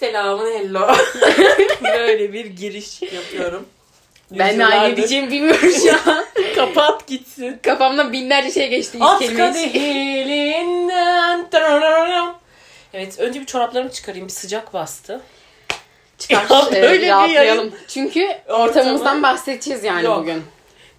Selamun hello. Böyle bir giriş yapıyorum. Ben de aynı diyeceğimi bilmiyorum şu an. Kapat gitsin. Kafamdan binlerce şey geçti ilk At kelime için. kadehilinden. tararararam. Evet önce bir çoraplarımı çıkarayım. Bir sıcak bastı. Çıkar. Ya e, böyle bir rahatlayalım. Çünkü Ortamı- ortamımızdan bahsedeceğiz yani Yok. bugün.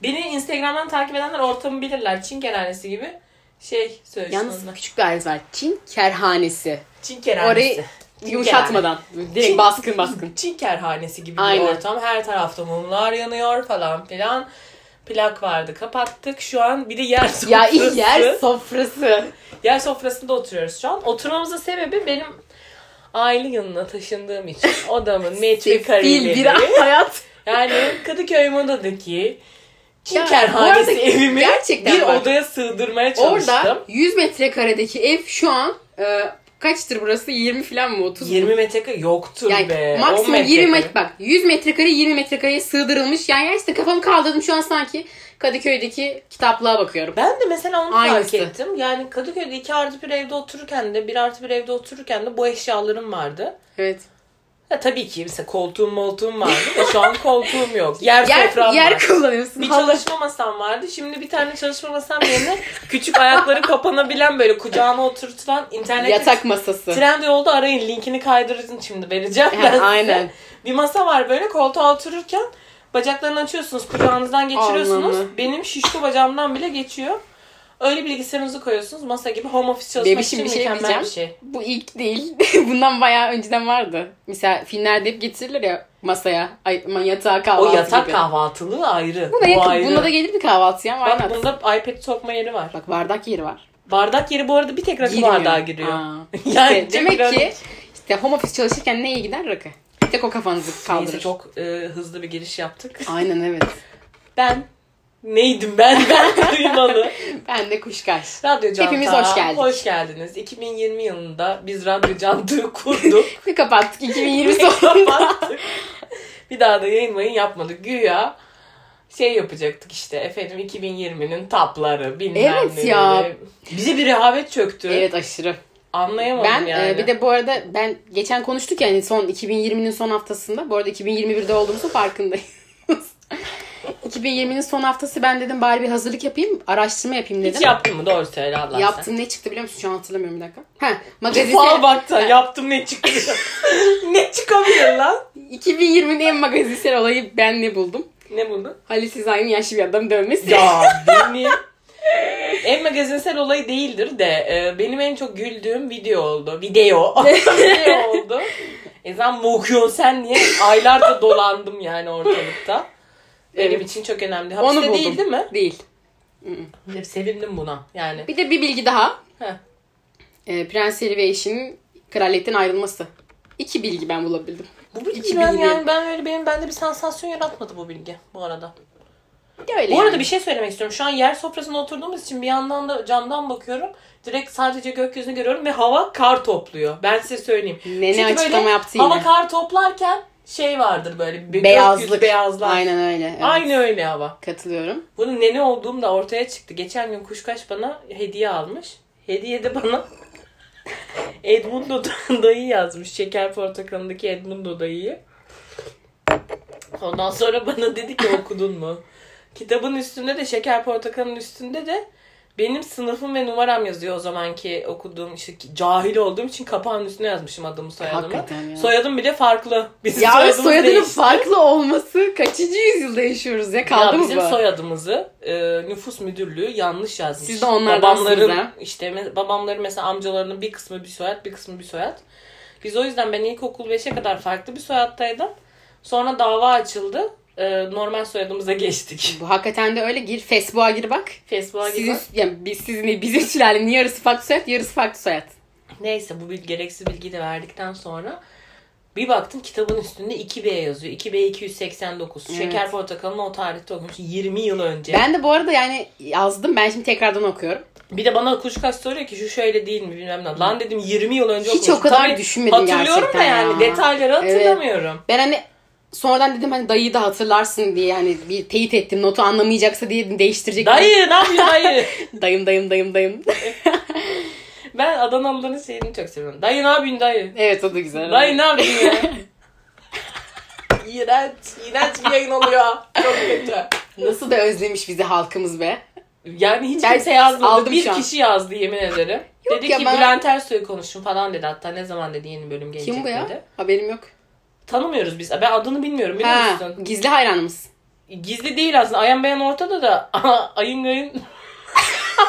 Beni Instagram'dan takip edenler ortamı bilirler. Çin kerhanesi gibi şey söylüyorsun. Yalnız küçük bir ayrıntı var. Çin kerhanesi. Çin kerhanesi. Orayı yumuşatmadan. Direkt Çin- baskın baskın. Çin kerhanesi gibi Aynen. bir ortam. Her tarafta mumlar yanıyor falan filan. Plak vardı kapattık. Şu an bir de yer sofrası. Ya yer sofrası. Yer sofrasında oturuyoruz şu an. Oturmamızın sebebi benim aile yanına taşındığım için. Odamın metrekareleri. bir hayat. Yani Kadıköy Moda'daki Çin kerhanesi evimi gerçekten bir bak. odaya sığdırmaya çalıştım. Orada 100 metrekaredeki ev şu an e, kaçtır burası? 20 falan mı? 30 mu? 20 metrekare yoktur Yani be. 10 maksimum 20 metrekare. metre bak 100 metrekare 20 metrekareye sığdırılmış. Yani işte kafamı kaldırdım şu an sanki Kadıköy'deki kitaplığa bakıyorum. Ben de mesela onu fark Aynısı. ettim. Yani Kadıköy'de 2 artı bir evde otururken de 1 artı bir evde otururken de bu eşyalarım vardı. Evet. Ya tabii ki mesela koltuğum moltuğum vardı da şu an koltuğum yok. Yer, Yer, sofram yer var. kullanıyorsun. Bir Halı. çalışma masam vardı. Şimdi bir tane çalışma masam yerine küçük ayakları kapanabilen böyle kucağına oturtulan internet Yatak masası. Trendyol'da arayın linkini kaydırın şimdi vereceğim ben size. aynen. Bir masa var böyle koltuğa otururken bacaklarını açıyorsunuz kucağınızdan geçiriyorsunuz. Anlamı. Benim şişko bacağımdan bile geçiyor. Öyle bilgisayarınızı koyuyorsunuz masa gibi home office çalışmak Bebişim için bir şey mükemmel bir şey. Bu ilk değil. Bundan bayağı önceden vardı. Mesela filmlerde hep getirilir ya masaya. Ay, yatağa kahvaltı O yatak gibi. kahvaltılığı ayrı. Buna Bu yakın. ayrı. Bunda da gelirdi kahvaltıya. Why Bak not? bunda iPad sokma yeri var. Bak bardak yeri var. Bardak yeri bu arada bir tek rakı Girmiyor. bardağı giriyor. Aa. Yani İşte demek ki işte home office çalışırken neye gider rakı? Bir tek o kafanızı kaldırır. Neyse çok e, hızlı bir giriş yaptık. Aynen evet. Ben neydim ben? Ben duymalı. Ben de kuşkaş. Radyo Canta. Hepimiz hoş geldik. Hoş geldiniz. 2020 yılında biz Radyo Canta'yı kurduk. Ve kapattık 2020 sonunda. Kapattık. bir daha da yayın mayın yapmadık. Güya şey yapacaktık işte efendim 2020'nin tapları bilmem Evet neleri. ya. Bize bir rehavet çöktü. evet aşırı. Anlayamadım Ben yani. e, bir de bu arada ben geçen konuştuk yani son 2020'nin son haftasında. Bu arada 2021'de olduğumuzun farkındayız. 2020'nin son haftası ben dedim bari bir hazırlık yapayım, araştırma yapayım dedim. Hiç yaptın mı? Doğru söyle Allah Yaptım ne çıktı biliyor musun? Şu an hatırlamıyorum bir dakika. Ha, sen. magazin. Fal baktı. Yaptım ne çıktı? ne çıkabilir lan? 2020'nin en magazinsel olayı ben ne buldum? Ne buldu? Halil Sezai'nin yaşlı bir adam dövmesi. Ya benim en magazinsel olayı değildir de e, benim en çok güldüğüm video oldu. Video. video oldu. Ezan mı okuyorsun sen diye aylarca dolandım yani ortalıkta. Benim Evet. için çok önemli. Onu Hapiste buldum. değil değil mi? Değil. Sevindim buna yani. Bir de bir bilgi daha. Heh. Ee, Prens Harry ve eşinin kraliyetten ayrılması. İki bilgi ben bulabildim. Bu bilgi İki ben bilgi. yani ben öyle benim bende bir sansasyon yaratmadı bu bilgi bu arada. Ya öyle Bu arada yani. bir şey söylemek istiyorum. Şu an yer sofrasında oturduğumuz için bir yandan da camdan bakıyorum. Direkt sadece gökyüzünü görüyorum ve hava kar topluyor. Ben size söyleyeyim. Nene Çünkü açıklama böyle yaptı yine. Hava kar toplarken şey vardır böyle bir Beyazlık. gökyüzü beyazlar. Aynen öyle. evet. Aynı öyle hava. Katılıyorum. Bunun nene olduğum da ortaya çıktı. Geçen gün Kuşkaş bana hediye almış. Hediye de bana Edmundo dayı yazmış. Şeker portakalındaki Edmundo dayıyı. Ondan sonra bana dedi ki okudun mu? Kitabın üstünde de şeker portakalının üstünde de benim sınıfım ve numaram yazıyor o zamanki okuduğum işte cahil olduğum için kapağın üstüne yazmışım adımı soyadımı. Ya. Soyadım bile farklı. Bizim Ya soyadımız soyadının değişti. farklı olması kaçıncı yüzyılda yaşıyoruz ya? Kaldı ya mı bizim bu? soyadımızı e, nüfus müdürlüğü yanlış yazmış. Siz de onlardansınız Babamların ha. işte babamların mesela amcalarının bir kısmı bir soyad, bir kısmı bir soyad. Biz o yüzden ben ilkokul 5'e kadar farklı bir soyadtaydım. Sonra dava açıldı. E, normal soyadımıza geçtik. Bu hakikaten de öyle. Gir Facebook'a gir bak. Facebook'a Sizin, gibi. yani biz, sizin, bizim sülalenin yarısı farklı soyad, yarısı farklı soyad. Neyse bu bir gereksiz bilgiyi de verdikten sonra bir baktım kitabın üstünde 2B yazıyor. 2B 289. Evet. Şeker portakalını o tarihte okumuş. 20 yıl önce. Ben de bu arada yani yazdım. Ben şimdi tekrardan okuyorum. Bir de bana kuşkaş soruyor ki şu şöyle değil mi bilmem ne. Lan dedim 20 yıl önce Hiç okumuşum. o kadar Tabii düşünmedim Hatırlıyorum da gerçekten yani ya. detayları hatırlamıyorum. Ben hani sonradan dedim hani dayıyı da hatırlarsın diye hani bir teyit ettim. Notu anlamayacaksa diye değiştirecek. Dayı ne yapıyorsun dayı? Dayım dayım dayım dayım. Ben Adanalıların şeyini çok seviyorum. Dayı ne yapıyorsun dayı? Evet o da güzel. Dayı ne yapıyorsun ya? iğrenç. İğrenç bir yayın oluyor. Çok kötü. Nasıl da özlemiş bizi halkımız be. Yani hiç Ben kimse yazmadı. bir kişi yazdı yemin ederim. Yok dedi ki ben- Bülent Ersoy'u konuşun falan dedi hatta. Ne zaman dedi yeni bölüm gelecek Kim bu ya? dedi. Haberim yok. Tanımıyoruz biz. Ben adını bilmiyorum biliyor Ha, musun? gizli hayranımız. Gizli değil aslında. Ayan beyan ortada da. ayın gayın.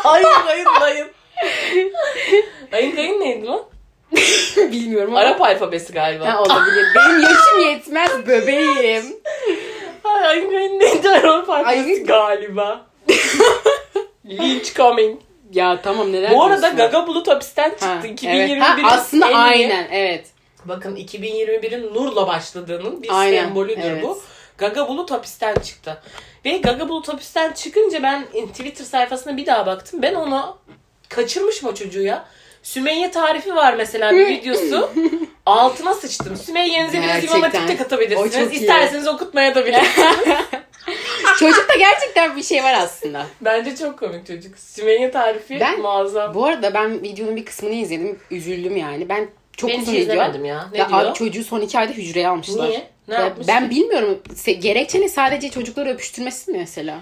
ayın gayın dayın. ayın gayın neydi lan? Bilmiyorum ama. Arap alfabesi galiba. Ha, olabilir. Benim yaşım yetmez bebeğim. Ay, ayın gayın neydi Arap alfabesi Ayın- galiba. Lynch coming. Ya tamam neler Bu arada? Gaga Bulut hapisten çıktı. Ha, 2021'in evet. Ha, aslında aynen evet. Bakın 2021'in Nur'la başladığının bir Aynen, sembolüdür evet. bu. Gaga Bulut hapisten çıktı. Ve Gaga Bulut hapisten çıkınca ben Twitter sayfasına bir daha baktım. Ben onu kaçırmışım o çocuğu ya. Sümeyye tarifi var mesela bir videosu. Altına sıçtım. Sümeyye'nize biraz Gerçekten. İmam Hatip'te O katabilirsiniz. İsterseniz okutmaya da bilirsiniz. Çocukta gerçekten bir şey var aslında. Bence çok komik çocuk. Sümeyye tarifi Ben- muazzam. Bu arada ben videonun bir kısmını izledim. Üzüldüm yani. Ben çok Ben uzun hiç video. ya. Ne Ya diyor? abi çocuğu son iki ayda hücreye almışlar. Niye? Ne Ya yapmış? ben bilmiyorum. Se- Gerekçe ne? Sadece çocukları öpüştürmesi mi mesela?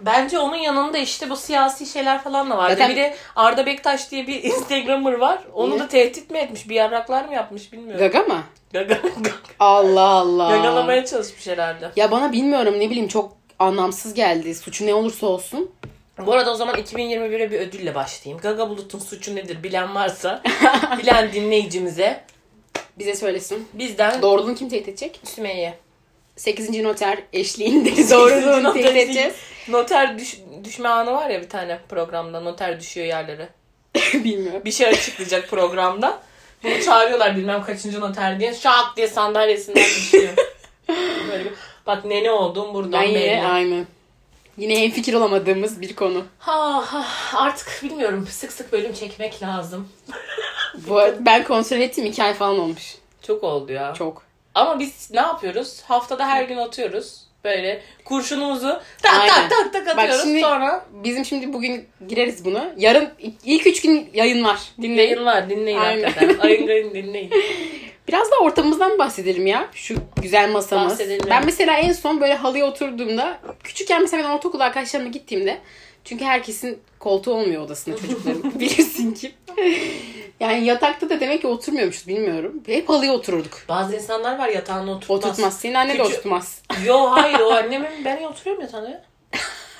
Bence onun yanında işte bu siyasi şeyler falan da var. Zaten- Bir de Arda Bektaş diye bir Instagrammer var. Onu Niye? da tehdit mi etmiş? Bir yarraklar mı yapmış bilmiyorum. Gaga mı? Gaga, Allah Allah. gagalamaya çalışmış herhalde. Ya bana bilmiyorum ne bileyim çok anlamsız geldi. Suçu ne olursa olsun. Bu arada o zaman 2021'e bir ödülle başlayayım. Gaga Bulut'un suçu nedir bilen varsa bilen dinleyicimize Bize söylesin. bizden Doğruluğunu kim teyit edecek? Sümeyye. 8. noter eşliğinde doğruluğunu teyit edeceğiz. Noter düş- düşme anı var ya bir tane programda. Noter düşüyor yerlere. Bilmiyorum. bir şey açıklayacak programda. Bunu çağırıyorlar bilmem kaçıncı noter diye. Şak diye sandalyesinden düşüyor. Böyle bir, bak ne ne olduğum buradan Ben belli. yine aynen. Yine en fikir olamadığımız bir konu. Ha, ha, artık bilmiyorum sık sık bölüm çekmek lazım. Bu ben kontrol ettim iki ay falan olmuş. Çok oldu ya. Çok. Ama biz ne yapıyoruz? Haftada her gün atıyoruz. Böyle kurşunumuzu tak Aynen. tak tak tak Bak atıyoruz. şimdi- Sonra Bizim şimdi bugün gireriz bunu. Yarın ilk üç gün yayın var. Dinleyin. yayın var dinleyin Aynen. hakikaten. Ayın gayın dinleyin. Biraz da ortamımızdan bahsedelim ya. Şu güzel masamız. Bahsedelim. Ben mesela en son böyle halıya oturduğumda küçükken mesela ben ortaokul arkadaşlarıma gittiğimde çünkü herkesin koltuğu olmuyor odasında çocukların. Bilirsin ki. Yani yatakta da demek ki oturmuyormuşuz bilmiyorum. Hep halıya otururduk. Bazı insanlar var yatağına oturtmaz. Oturtmaz. Senin annen de oturtmaz. Yo hayır o annemin ben oturuyorum yatağına ya.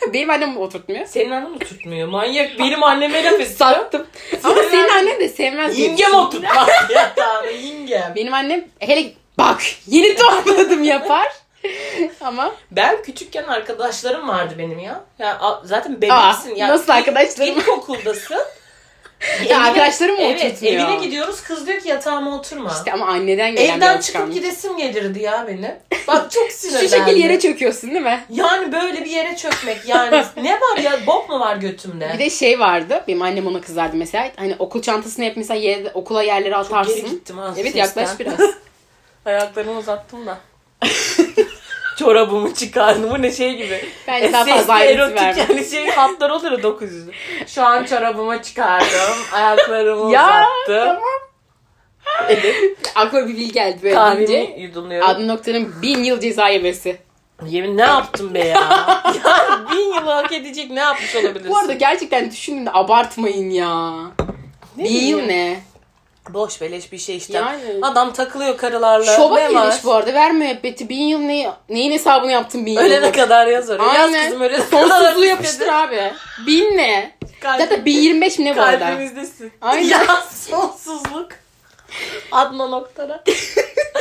Benim annem oturtmuyor. Senin annen mi tutmuyor? Manyak benim anneme laf ediyor. Sattım. Ama Senin annen- de sevmez. diye Yengem oturtmaz yatağına yengem. Benim annem hele bak yeni topladım yapar. Ama Ben küçükken arkadaşlarım vardı benim ya. Ya a- zaten Aa, bebeksin ya. nasıl arkadaşlarım? İlkokuldasın. Ya arkadaşlarım mı evet, oturtmuyor? evine gidiyoruz kız diyor ki yatağıma oturma. işte ama anneden gelen bir Evden çıkıp gidesim gelirdi ya benim. Bak çok Şu sinirlendim. şekil yere çöküyorsun değil mi? Yani böyle bir yere çökmek yani. ne var ya bok mu var götümde? Bir de şey vardı. Benim annem ona kızardı mesela. Hani okul çantasını hep mesela yere, okula yerlere Geri atarsın. gittim ha. Evet sesten. yaklaş biraz. Ayaklarımı uzattım da. Çorabımı çıkardım. Bu ne şey gibi. Bence daha fazla ayrıntı yani şey hatlar olur ya 900. Şu an çorabımı çıkardım. Ayaklarımı Ya, uzattım. Evet. Aklıma bir bilgi geldi böyle deyince. Kahvemi yudumluyorum. Adnan Oktar'ın bin yıl ceza yemesi. Yemin ne yaptım be ya? yani bin yılı hak edecek ne yapmış olabilirsin? Bu arada gerçekten düşündüğünde abartmayın ya. Ne bin yıl ne? Boş beleş bir şey işte. Yani. Adam takılıyor karılarla. Şova ne var? girmiş bu arada. Ver müebbeti. Bin yıl ne, neyin hesabını yaptın bin yıl? Ölene kadar yaz oraya. Yaz kızım öyle Sonsuzluğu yapıştır abi. Bin ne? Kalbim- Zaten bin yirmi beş mi ne bu arada? Kalbimizdesin. Aynen. Ya sonsuzluk. Adnan Oktar'a.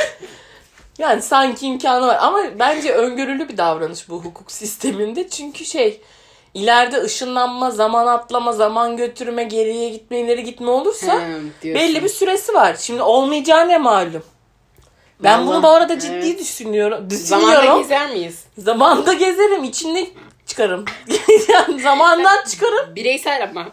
yani sanki imkanı var ama bence öngörülü bir davranış bu hukuk sisteminde. Çünkü şey ileride ışınlanma, zaman atlama, zaman götürme, geriye gitme, ileri gitme olursa He, belli bir süresi var. Şimdi olmayacağı ne malum. Ben bunu Vallahi, bu arada ciddi evet. düşünüyorum. Zamanda Düşünüyorum. gezer miyiz? Zamanda gezerim. içinde çıkarım. yani zamandan çıkarım. Bireysel ama.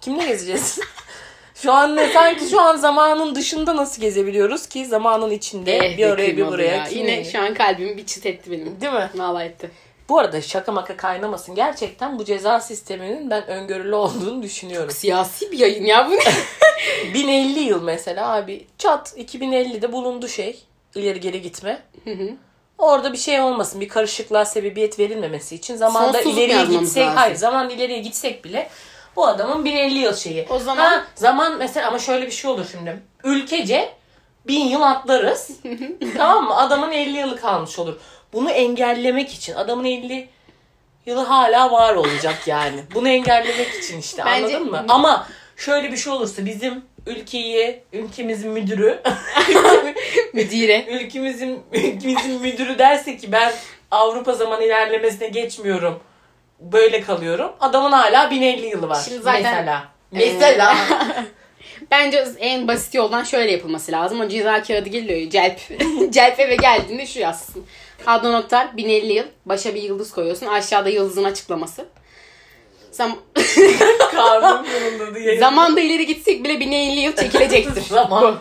Kimle gezeceğiz? şu an ne sanki şu an zamanın dışında nasıl gezebiliyoruz ki zamanın içinde Eh bir oraya bir buraya. ya. Yine şu an kalbimi bir çıt etti benim. Değil mi? Vallahi etti. Bu arada şaka maka kaynamasın. Gerçekten bu ceza sisteminin ben öngörülü olduğunu düşünüyorum. Siyasi bir yayın ya bu ne? 1050 yıl mesela abi çat 2050'de bulundu şey ileri geri gitme. Orada bir şey olmasın bir karışıklığa sebebiyet verilmemesi için zamanda Sonsuzluk ileriye gitsek lazım. hayır zaman ileriye gitsek bile bu adamın 1050 yıl şeyi. O zaman- ha, zaman mesela ama şöyle bir şey olur şimdi. Ülkece bin yıl atlarız. tamam mı? Adamın 50 yılı kalmış olur. Bunu engellemek için adamın 50 yılı hala var olacak yani. Bunu engellemek için işte Bence- anladın mı? Ama şöyle bir şey olursa bizim ülkeyi, ülkemizin müdürü, Müdire. ülkemizin ülkemizin müdürü derse ki ben Avrupa zaman ilerlemesine geçmiyorum. Böyle kalıyorum. Adamın hala 1050 yılı var. Şimdi zaten- Mesela. Mesela. Bence en basit yoldan şöyle yapılması lazım. O ceza kağıdı geliyor celp. celp eve geldiğinde şu yazsın. Adnan Oktar 1050 yıl. Başa bir yıldız koyuyorsun. Aşağıda yıldızın açıklaması. Zam Karnım yoruldu diye. Zamanda ileri gitsek bile 1050 yıl çekilecektir. Zaman. Mı?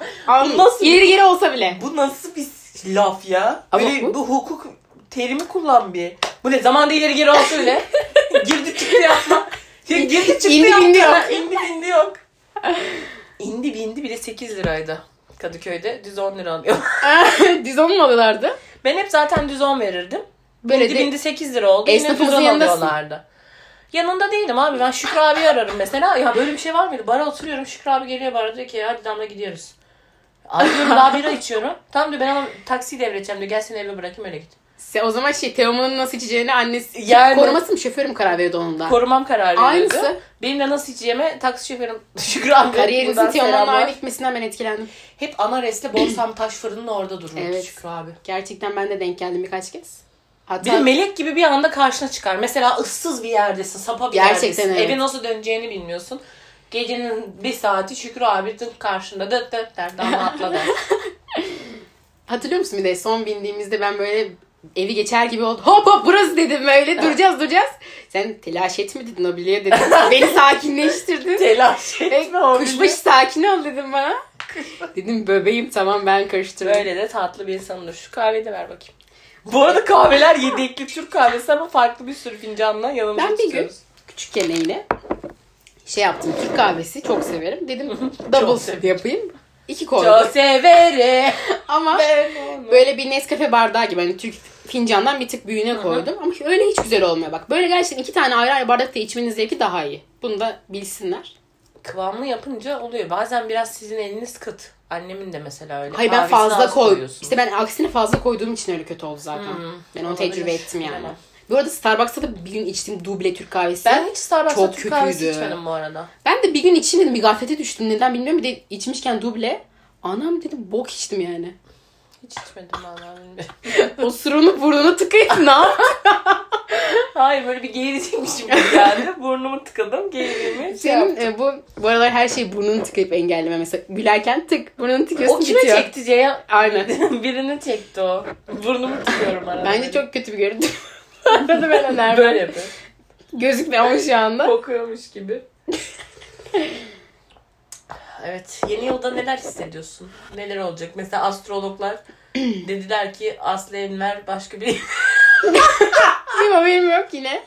nasıl- İleri geri olsa bile. Bu nasıl bir laf ya? Ama Böyle bu- bu... hukuk terimi kullan bir. Bu ne? Zamanda ileri geri olsa öyle. girdi çıktı yapma. Ya girdi çıktı İndi yapma. bindi yok. İndi bindi yok. İndi bindi bile 8 liraydı. Kadıköy'de düz 10 lira alıyor. Düz on mu alıyorlardı? Ben hep zaten düz 10 verirdim. Böyle Bindi de- bindi 8 lira oldu. Esnafımızın 10 yanındasın. Yanında değilim abi. Ben Şükrü abi ararım mesela. Ya böyle bir şey var mıydı? Bara oturuyorum. Şükrü abi geliyor bana diyor ki hadi Damla gidiyoruz. Abi diyorum daha bira içiyorum. Tamam diyor ben ama taksi devredeceğim diyor. Gel seni eve bırakayım öyle git. Sen o zaman şey Teoman'ın nasıl içeceğini annesi Yani- koruması mı şoförüm karar veriyordu onun da. Korumam karar veriyordu. Aynısı. Benim de nasıl içeceğime taksi şoförüm Şükrü abi. Kariyerinizin Teoman'la aynı gitmesinden ben etkilendim. Hep Anares'te Borsam Taş Fırın'ın orada dururdu Evet. Şükrü abi. Gerçekten ben de denk geldim birkaç kez. Hatta Bir de melek gibi bir anda karşına çıkar. Mesela ıssız bir yerdesin, sapa bir Gerçekten yerdesin. evet. Eve nasıl döneceğini bilmiyorsun. Gecenin bir saati Şükrü abi tık karşında dıt dıt der, damla atla der. Hatırlıyor musun bir de son bindiğimizde ben böyle evi geçer gibi oldu. Hop hop burası dedim böyle duracağız duracağız. Sen telaş etme dedin o bilye dedim. Beni sakinleştirdin. Telaş etme o Kuşbaşı sakin ol dedim bana. dedim bebeğim tamam ben karıştırdım. Böyle de tatlı bir insandır. Şu kahveyi de ver bakayım. Bu arada kahveler yedekli Türk kahvesi ama farklı bir sürü fincanla yanımızda Ben bir gün küçükken yine şey yaptım. Türk kahvesi çok severim. Dedim double severim. yapayım. İki koydum. Çok severim. Ama böyle bir Nescafe bardağı gibi hani Türk fincandan bir tık büyüğüne koydum. Ama öyle hiç güzel olmuyor bak. Böyle gerçekten iki tane ayrı ayrı bardakta içmenin zevki daha iyi. Bunu da bilsinler. Kıvamlı yapınca oluyor. Bazen biraz sizin eliniz kıt. Annemin de mesela öyle. Hayır ben fazla az koy. koyuyorsun. İşte ben aksine fazla koyduğum için öyle kötü oldu zaten. Hmm, ben onu olabilir. tecrübe ettim yani. Bilemem. Bu arada Starbucks'ta da bir gün içtim duble Türk kahvesi. Ben hiç Starbucks'ta Çok Türk kahvesi kötüydü. içmedim bu arada. Ben de bir gün içeyim dedim bir gaflete düştüm. Neden bilmiyorum. Bir de içmişken duble. Anam dedim bok içtim yani. Hiç içmedim valla bilmiyorum. o surunu burnunu tıkayıp ne? Hayır böyle bir geğirecekmişim gibi geldi. Burnumu tıkadım geğirdiğimi şey Senin yaptım. e, bu bu aralar her şeyi burnunu tıkayıp engelleme. Mesela gülerken tık burnunu tıkıyorsun O kime bitiyor. çekti Ceyhan? Aynen. Birini çekti o. Burnumu tıkıyorum arada. Bence çok kötü bir görüntü. Arada ben önermem. böyle yapıyor. Gözükmüyor ama şu anda. Kokuyormuş gibi. Evet. Yeni yılda neler hissediyorsun? Neler olacak? Mesela astrologlar dediler ki Aslı Enver başka bir Benim haberim yok yine.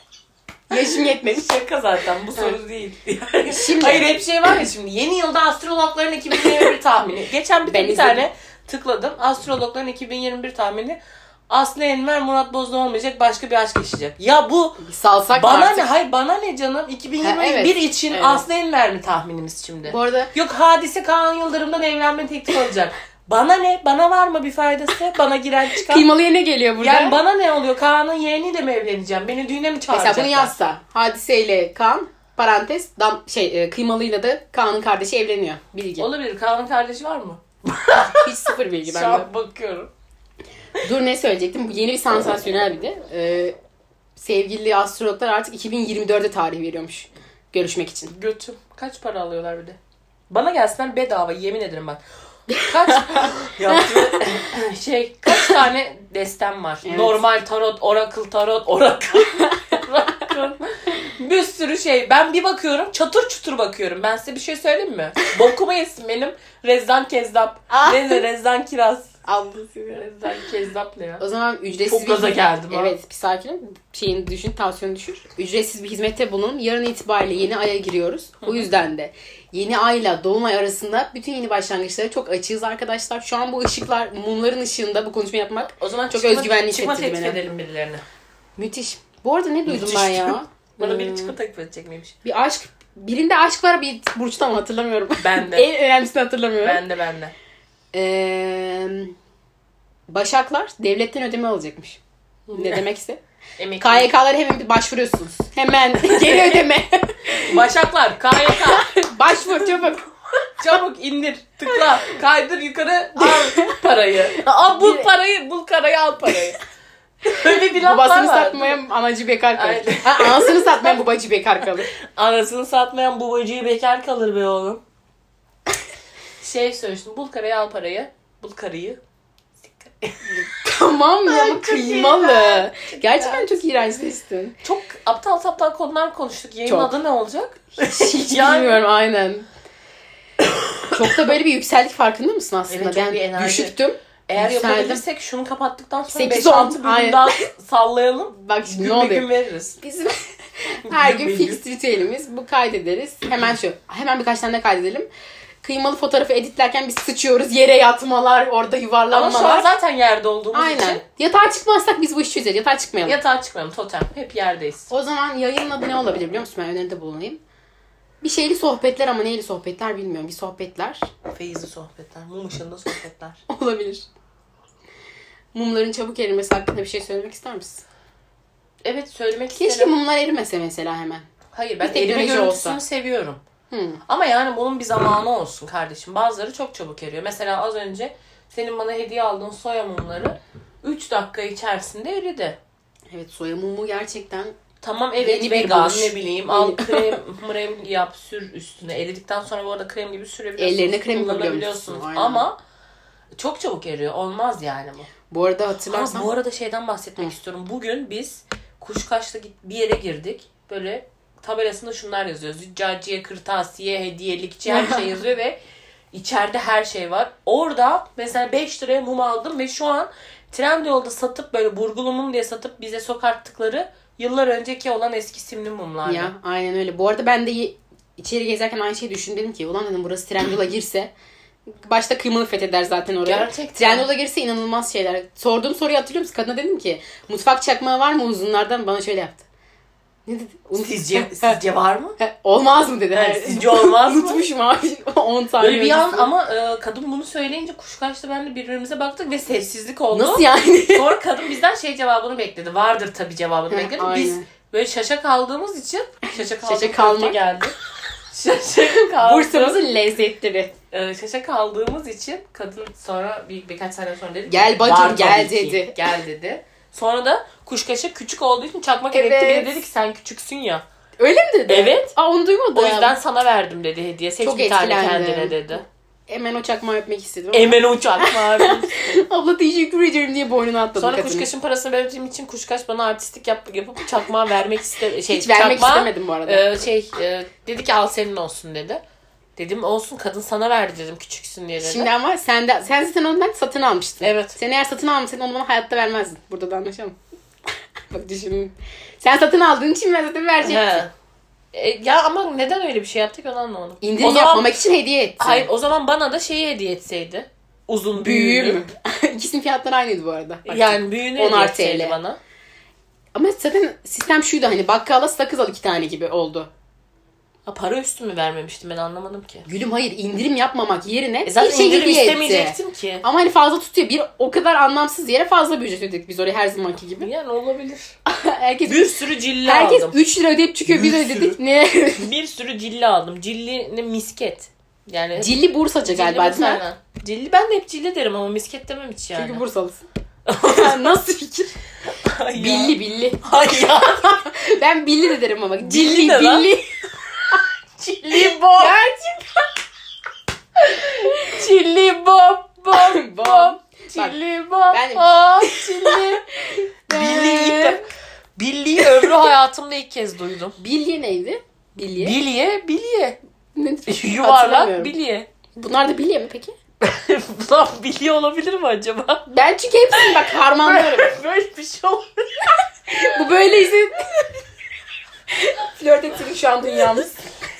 Yaşım yetmedi. şaka zaten bu soru değil. Yani Şimdi- Hayır hep şey var ya şimdi yeni yılda astrologların 2021 tahmini. Geçen bir, Ben bir izledim. tane tıkladım. Astrologların 2021 tahmini. Aslı Enver Murat Bozda olmayacak başka bir aşk yaşayacak. Ya bu salsak bana artık. ne? Hayır bana ne canım? 2021 Ha, evet. için Evet. Aslı Enver mi tahminimiz şimdi? Bu arada Yok hadise Kaan Yıldırım'dan evlenme teklif alacak. Bana ne? Bana var mı bir faydası? Bana giren çıkan. kıymalıya ne geliyor burada? Yani bana ne oluyor? Kaan'ın yeğeniyle mi evleneceğim? Beni düğüne mi çağıracaklar? Mesela bunu yazsa. Hadiseyle Kaan parantez dam, şey e, kıymalıyla da Kaan'ın kardeşi evleniyor. Bilgi. Olabilir. Kaan'ın kardeşi var mı? Hiç sıfır bilgi Şu bende. an bakıyorum. Dur ne söyleyecektim? Bu yeni bir sansasyonel bir de. Ee, sevgili astrologlar artık 2024'e tarih veriyormuş. Görüşmek için. Götüm. Kaç para alıyorlar bir de? Bana gelsinler bedava yemin ederim bak. Kaç yaptığı şey kaç tane destem var. Evet. Normal tarot, oracle tarot, oracle. bir sürü şey. Ben bir bakıyorum çatır çutur bakıyorum. Ben size bir şey söyleyeyim mi? Bokumu yesin benim Rezzan Kezzap. Ah. Neyse Rezzan Kiraz. Ablasıyla. Sen kezzap ne ya? O zaman ücretsiz Çok gaza geldim ha. Evet bir sakin. Şeyini düşün, tansiyonu düşür. Ücretsiz bir hizmette bulunun. Yarın itibariyle yeni aya giriyoruz. O yüzden de yeni ayla dolunay arasında bütün yeni başlangıçlara çok açığız arkadaşlar. Şu an bu ışıklar, mumların ışığında bu konuşma yapmak O zaman Çok çıkma, özgüvenli çıkma hissettirdi beni. edelim birilerine. müthiş. Bu arada ne duydum Müthiş ben ya? Bana biri Hmm. çıkma teklif edecek miymiş? Bir aşk, birinde aşk var bir burçta ama hatırlamıyorum. Ben de. en önemlisini hatırlamıyorum. Ben de ben de. Ee, Başaklar devletten ödeme alacakmış. Ne demekse. Emekli. KYK'lara hemen bir başvuruyorsunuz. Hemen geri ödeme. Başaklar, KYK. Başvur çabuk. Çabuk indir, tıkla, kaydır yukarı, al parayı. Al bul parayı, bul karayı al parayı. Öyle bir laflar Babasını var. satmayan anacı bekar kalır. Ha, anasını satmayan babacı bekar kalır. Anasını satmayan babacıyı bekar kalır be oğlum. Şey söylemiştim, bul karayı al parayı. Bul karıyı. tamam ya ama kıymalı. Gerçekten çok iğrenç seçtin. Çok aptal aptal konular konuştuk. Yayın Çok. adı ne olacak? Hiç Yani- bilmiyorum aynen. çok da böyle bir yükseldik farkında mısın aslında? Evet, çok ben enerji. düşüktüm. Eğer Yükseldim. yapabilirsek şunu kapattıktan sonra Sekiz, 5-6 on, bölüm aynen. daha sallayalım. Bak şimdi Gün ne bir oluyor? gün veririz. Bizim her gün Gün fix ritüelimiz. Bu kaydederiz. Hemen şu. Hemen birkaç tane de kaydedelim. Kıymalı fotoğrafı editlerken biz sıçıyoruz. Yere yatmalar, orada Ama yuvarlanmalar. şu an zaten yerde olduğumuz Aynen. için Yatağa çıkmazsak biz bu işi çözeriz. Yatağa çıkmayalım. yatağa çıkmayalım totem. Hep yerdeyiz. O zaman yayının adı ne olabilir biliyor musun? Ben öneride bulunayım. Bir şeyli sohbetler ama neyli sohbetler bilmiyorum. Bir sohbetler Feyizli sohbetler, mum ışığında sohbetler. olabilir. Mumların çabuk erimesi hakkında bir şey söylemek ister misin? Evet söylemek Keşke isterim. mumlar erimese mesela hemen. Hayır ben bir teknoloji erime görüntüsünü olsa. seviyorum. Hmm. Ama yani bunun bir zamanı olsun kardeşim. Bazıları çok çabuk eriyor. Mesela az önce senin bana hediye aldığın soya mumları 3 dakika içerisinde eridi. Evet soya mumu gerçekten Tamam evet Yeni vegan ne bileyim al krem krem yap sür üstüne. Eridikten sonra bu arada krem gibi sürebiliyorsunuz. Ellerine krem aynen. Ama çok çabuk eriyor. Olmaz yani bu. bu arada Ha, hatırlarsan bu arada şeyden bahsetmek istiyorum. Bugün biz Kuşkaş'ta bir yere girdik. Böyle tabelasında şunlar yazıyor. Züccaciye, kırtasiye, hediyelikçi her şey yazıyor ve içeride her şey var. Orada mesela 5 liraya mum aldım ve şu an Trendyol'da satıp böyle burgulu mum diye satıp bize sokarttıkları yıllar önceki olan eski simli mumlar. ya aynen öyle. Bu arada ben de ye- içeri gezerken aynı şeyi düşündüm dedim ki ulan dedim burası Trendyol'a girse başta kıymalı fetheder zaten oraya. Gerçekten. Trendyol'a girse inanılmaz şeyler. Sorduğum soruyu hatırlıyor musun? Kadına dedim ki mutfak çakmağı var mı uzunlardan? Bana şöyle yaptı. Ne dedi? Unut- Sizce, sizce var mı? Olmaz mı dedi. He, sizce olmaz mı? Unutmuşum abi 10 saniye Böyle bir an ama e, kadın bunu söyleyince Kuşkaş'ta ben de birbirimize baktık ve sessizlik oldu. Nasıl yani? Sonra kadın bizden şey cevabını bekledi. Vardır tabii cevabını bekledi. Biz aynen. böyle şaşa kaldığımız için şaşa kaldık Şaşa kalma. köfte geldi. şaşa kaldı. Bursa'mızın lezzetleri. Ee, şaşa kaldığımız için kadın sonra bir birkaç sene sonra dedi ki, Gel bacım, "Var gel tabii ki, dedi." Gel dedi. Sonra da kuşkaşa küçük olduğu için çakmak edetti. Bir de Evet. dedi ki sen küçüksün ya. Öyle mi dedi? Evet. Aa onu duymadım. O yüzden sana verdim dedi hediye. Seç Çok bir tane etkilendim. kendine dedi. Hemen o çakmağı öpmek istedim. Emen uçak abi. Abla teşekkür ederim diye boynuna atladım Sonra kadının. kuşkaşın parasını verdiğim için kuşkaş bana artistik yap, yapıp çakmağı vermek iste şey Hiç vermek çakmağı, istemedim bu arada. e, şey e, dedi ki al senin olsun dedi. Dedim olsun kadın sana verdi dedim küçüksün diye dedi. Şimdi ama sen de sen zaten ondan satın almıştın. Evet. Sen eğer satın almışsaydın onu bana hayatta vermezdin. Burada da anlaşalım. Bak düşünün. Sen satın aldığın için ben zaten verecektim. He. E, ya ama neden öyle bir şey yaptık onu anlamadım. İndirim o zaman, yapmamak için hediye ettin. Hayır o zaman bana da şeyi hediye etseydi. Uzun Büyüğü mü? İkisinin fiyatları aynıydı bu arada. Bak. Yani büyüğünü 10 hediye etseydi 50. bana. Ama zaten sistem şuydu hani bakkala sakız al iki tane gibi oldu. Ha, para üstü mü vermemiştim ben anlamadım ki. Gülüm hayır indirim yapmamak yerine E zaten bir şey indirim hediye etti. istemeyecektim ki. Ama hani fazla tutuyor. Bir o kadar anlamsız yere fazla bir ücret ödedik biz oraya her zamanki gibi. Yani olabilir. herkes Bir sürü cilli herkes aldım. 3 lira ödeyip çıkıyor. Biz Bir ödedik. Ne? bir sürü cilli aldım. Cilli ne misket. Yani Cilli Bursacı Cilli galiba değil mi? Cilli ben de hep cilli derim ama misket demem hiç yani. Çünkü Bursalısın. Nasıl fikir? Ay ya. Billi billi. Ay ya. Ben billi de derim ama. Billi Cilli lan. billi. Cilli bob. Gerçekten. Cilli bob bob Bob. bob. Cilli bob. Ben-. Billi ilk defa. Billi'yi ömrü hayatımda ilk kez duydum. Bilye neydi? Bilye. Bilye, bilye. Yuvarlak bilye. Bunlar da bilye mi peki? Lan biliyor olabilir mi acaba? Ben çünkü hepsini bak harmanlıyorum. Böyle bir şey olur. Bu böyleyse flört ettiğim şu an dünyamız.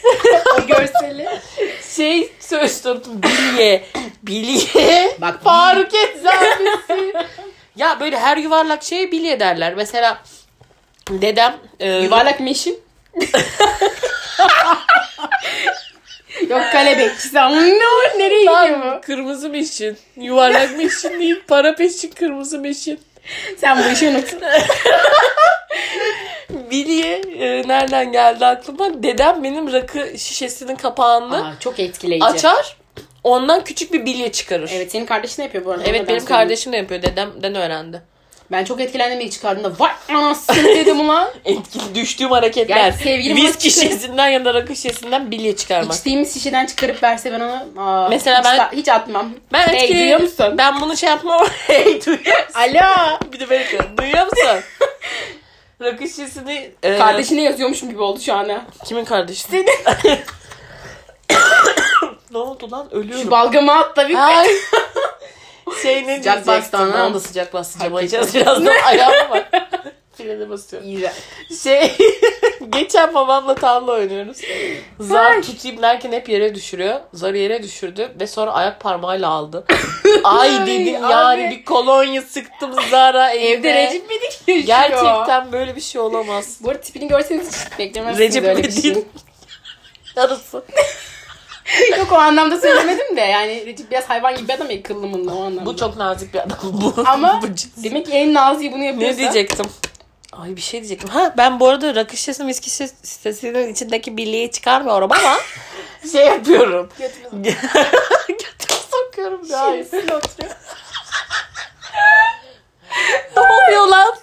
o görseli. Şey söz tuttum. Bilye. Bilye. Bak Faruk eczanesi. ya böyle her yuvarlak şeye bilye derler. Mesela dedem e, yuvarlak meşin. Yok kalebek. Ne o? Nereye gidiyor Tam bu? kırmızı meşin. Yuvarlak meşin değil. Para peşin kırmızı meşin. Sen bu işi unut. Bilye e, nereden geldi aklıma? Dedem benim rakı şişesinin kapağını Aa, çok etkileyici. açar. Ondan küçük bir bilye çıkarır. Evet senin kardeşin ne yapıyor bu arada? Evet ben benim kardeşim de yapıyor. Dedemden öğrendi. Ben çok etkilendim ilk çıkardığında. Vay anasını dedim ulan. Etkili düştüğüm hareketler. Yani sevgilim Viski şişesinden ya da rakı şişesinden bilye çıkarmak. İçtiğimiz şişeden çıkarıp verse ben onu aa, Mesela hiç, ben- da- hiç atmam. Ben hey, etkili- duyuyor musun? Ben bunu şey yapmam. hey duyuyor musun? Alo. Bir de böyle. Duyuyor musun? rakı şişesini... e, Kardeşine yazıyormuşum gibi oldu şu an ha. Kimin kardeşi? Senin. ne oldu lan? Ölüyorum. Şu balgamı at da bir. Ay. şey ne Sıcak diyecektim? bastı ana. Ben de sıcak bastı. Cam açacağız birazdan. Ayağıma bak. Frene basıyor. İğrenç. Şey geçen babamla tavla oynuyoruz. Zar Ay. tutayım derken hep yere düşürüyor. Zarı yere düşürdü ve sonra ayak parmağıyla aldı. Ay Ay, dedim abi. yani bir kolonya sıktım Zara Evde Recep İvedik yaşıyor. Gerçekten böyle bir şey olamaz. Bu arada tipini görseniz hiç beklemezsiniz Recep öyle bir şey. İvedik'in yarısı. Yok o anlamda söylemedim de yani Recep biraz hayvan gibi bir adam ya kıllımında o anlamda. Bu çok nazik bir adam. Bu, Ama bu cins. demek ki en naziği bunu yapıyorsa. Ne diyecektim? Ay bir şey diyecektim. Ha ben bu arada rakı şişesinin viski şişesinin içindeki bilyeyi çıkarmıyorum ama şey yapıyorum. Götümü sokuyorum. Şerefsiz oturuyor. ne oluyor lan?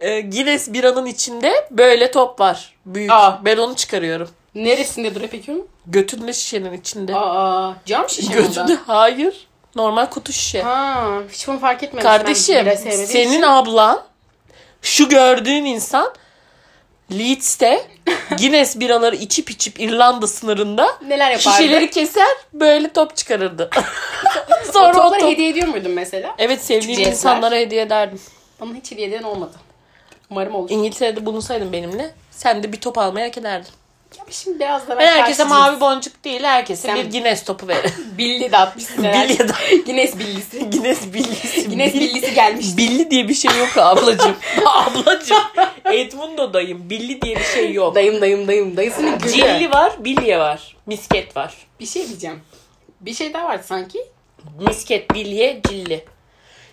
Ee, Guinness biranın içinde böyle top var. Büyük. Aa. Ben onu çıkarıyorum. Neresinde duruyor peki o? Götünde şişenin içinde. Aa, cam şişe mi? Götünde hayır. Normal kutu şişe. Ha, hiç bunu fark etmedim. Ben Kardeşim senin için. ablan şu gördüğün insan Leeds'te Guinness biraları içip içip İrlanda sınırında neler yapardı? şişeleri keser böyle top çıkarırdı. Sonra o Topları top... hediye ediyor muydun mesela? Evet sevdiğim Küçük insanlara hediye ederdim. Bana hiç hediye eden olmadı. Umarım olur. İngiltere'de bulunsaydın benimle sen de bir top almaya hak ederdin. Şimdi biraz da ben herkese mavi boncuk değil herkese Sen- bir Guinness topu ver. Billi de atmışsın herhalde. Bilye de- Guinness billisi. Guinness billisi. Guinness Bil- billisi gelmiş. Billi diye bir şey yok ablacım. ablacım. Edmundo dayım. Billi diye bir şey yok. Dayım dayım dayım. Dayısının gülü. Cilli var, bilye var. Misket var. Bir şey diyeceğim. Bir şey daha vardı sanki. Misket, bilye, cilli.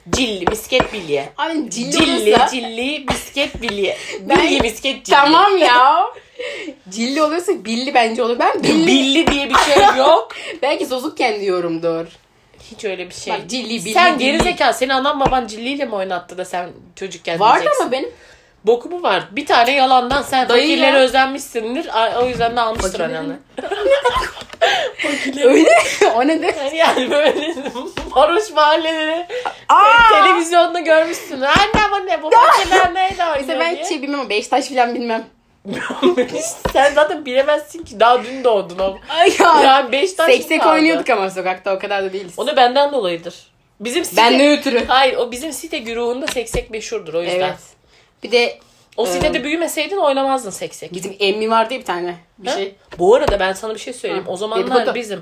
Cilli, misket, bilye. Ay cilli, Cilli, olursa. cilli, misket, bilye. Ben- Bilye, misket, cilli. Tamam ya. cilli oluyorsa billi bence olur. Ben billi. Billi diye bir şey yok. Belki sozukken diyorumdur. Hiç öyle bir şey. Bak cilli billi. sen billi. gerizekalı. Senin anan baban cilliyle mi oynattı da sen çocukken Vardı diyeceksin. ama benim. Boku mu var? Bir tane yalandan sen Dayı fakirlere ya. özenmişsindir. O yüzden de almıştır ananı. Öyle. o ne de? Yani böyle varoş mahalleleri Aa! televizyonda görmüşsün. Anne bu ne bu fakirler neyle oynuyor Mesela ben diye. şey bilmem ama Beşiktaş falan bilmem. Sen zaten bilemezsin ki. Daha dün doğdun o. Ay ya. Yani beş taş mı Seksek kaldı? oynuyorduk ama sokakta o kadar da değiliz. O da benden dolayıdır. Bizim site... Ben ne ötürü? Hayır o bizim site güruhunda seksek meşhurdur o yüzden. Evet. Bir de O Ee, sitede büyümeseydin oynamazdın seksek. bizim emmi vardı ya bir tane. Bir Ha? şey. Bu arada ben sana bir şey söyleyeyim. Ha, O zamanlar dedikodu. bizim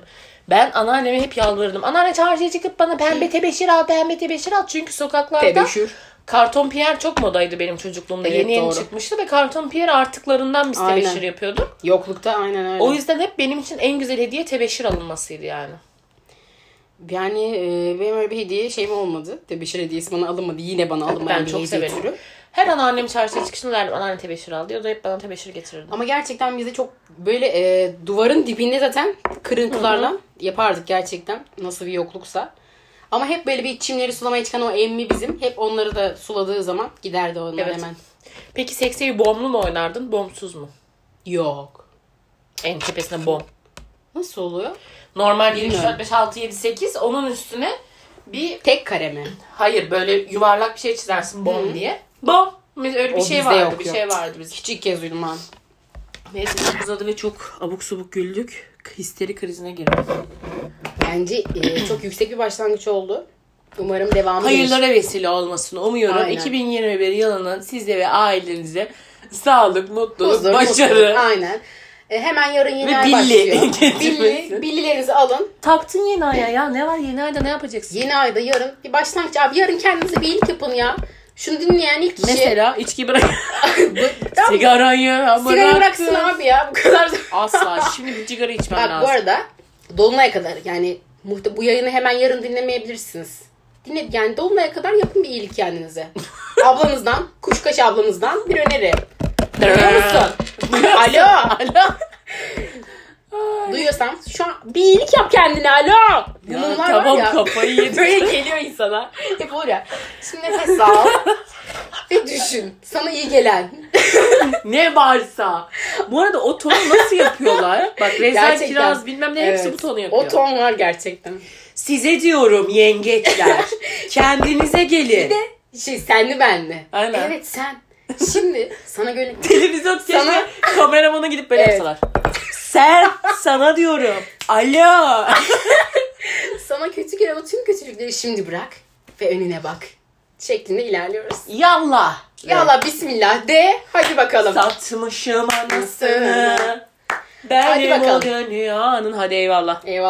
ben anneanneme hep yalvarırdım. Anneanne çarşıya çıkıp bana pembe tebeşir al, pembe tebeşir al. Çünkü sokaklarda Tebeşür. karton piyer çok modaydı benim çocukluğumda. Evet, yeni yeni doğru. çıkmıştı ve karton piyer artıklarından biz Aynen. tebeşir yapıyorduk. Yoklukta aynen öyle. O yüzden hep benim için en güzel hediye tebeşir alınmasıydı yani. Yani e, benim öyle bir hediye şeyim olmadı. Tebeşir hediyesi bana alınmadı. Yine bana alınmayan Ben bir çok hediye severim. türü. Her anneannem çarşıya çıkışında derdim anneanne tebeşir al da hep bana tebeşir getirirdi. Ama gerçekten bize çok böyle e, duvarın dibinde zaten kırıntılarla yapardık gerçekten. Nasıl bir yokluksa. Ama hep böyle bir çimleri sulamaya çıkan o emmi bizim. Hep onları da suladığı zaman giderdi onlar Evet. hemen. Peki sekseyi bomblu mu oynardın, bombsuz mu? Yok. En tepesine bomb. Nasıl oluyor? Normal 1, 2, Bilmiyorum. 4, 5, 6, 7, 8 onun üstüne bir Tek kare mi? hayır böyle yuvarlak bir şey çizersin bomb diye. Bomb. Öyle bir O şey vardı. yok, bir yok. şey vardı bizim. Hiç ilk kez duydum ben. Neyse çok uzadı ve çok abuk subuk güldük. histeri krizine girer. Bence e, çok yüksek bir başlangıç oldu. Umarım devamı gelir. Hayırlara vesile olmasını umuyorum. Aynen. 2021 yılının size ve ailenize sağlık, mutluluk, Huzur, başarı. mutluluk. Aynen. E, hemen yarın yeni Ve ay billi başlıyor. billi, billilerinizi alın. Taktın yeni aya ya. Ne var yeni ayda ne yapacaksın? Yeni ayda yarın bir başlangıç. Abi yarın kendinize bir iyilik yapın ya. Şunu dinleyen ilk kişi. Mesela içki bırak. Sigarayı bırak. Sigara bıraksın abi ya. Bu kadar. Asla. Şimdi bir sigara içmem Bak lazım. bu arada Dolunay'a kadar yani muhte bu yayını hemen yarın dinlemeyebilirsiniz. Dinle, yani Dolunay'a kadar yapın bir iyilik kendinize. ablanızdan, kuşkaş ablanızdan bir öneri. Duyuyor musun? Alo. Alo. Duyuyorsan şu an bir iyilik yap kendine alo. Ya, Bunlar tamam ya. kafayı yedim. Böyle geliyor insana. Hep olur ya. Şimdi nefes al. ve düşün. Sana iyi gelen. ne varsa. Bu arada o tonu nasıl yapıyorlar? Bak Gerçekten. Kiraz bilmem ne hepsi Evet. bu tonu yapıyor. O ton var gerçekten. Size diyorum yengeçler. Kendinize gelin. Bir de şey senli benli. Aynen. Evet sen. Şimdi sana göre Televizyon Sana- kameramana gidip böyle Evet. yapsalar. Sen sana diyorum. Alo. sana kötü gelen o tüm kötülükleri şimdi bırak ve önüne bak. Şeklinde ilerliyoruz. Yallah. Yallah bismillah de hadi bakalım. Satmışım anasını. Benim bakalım. o dünyanın. Hadi eyvallah. Eyvallah.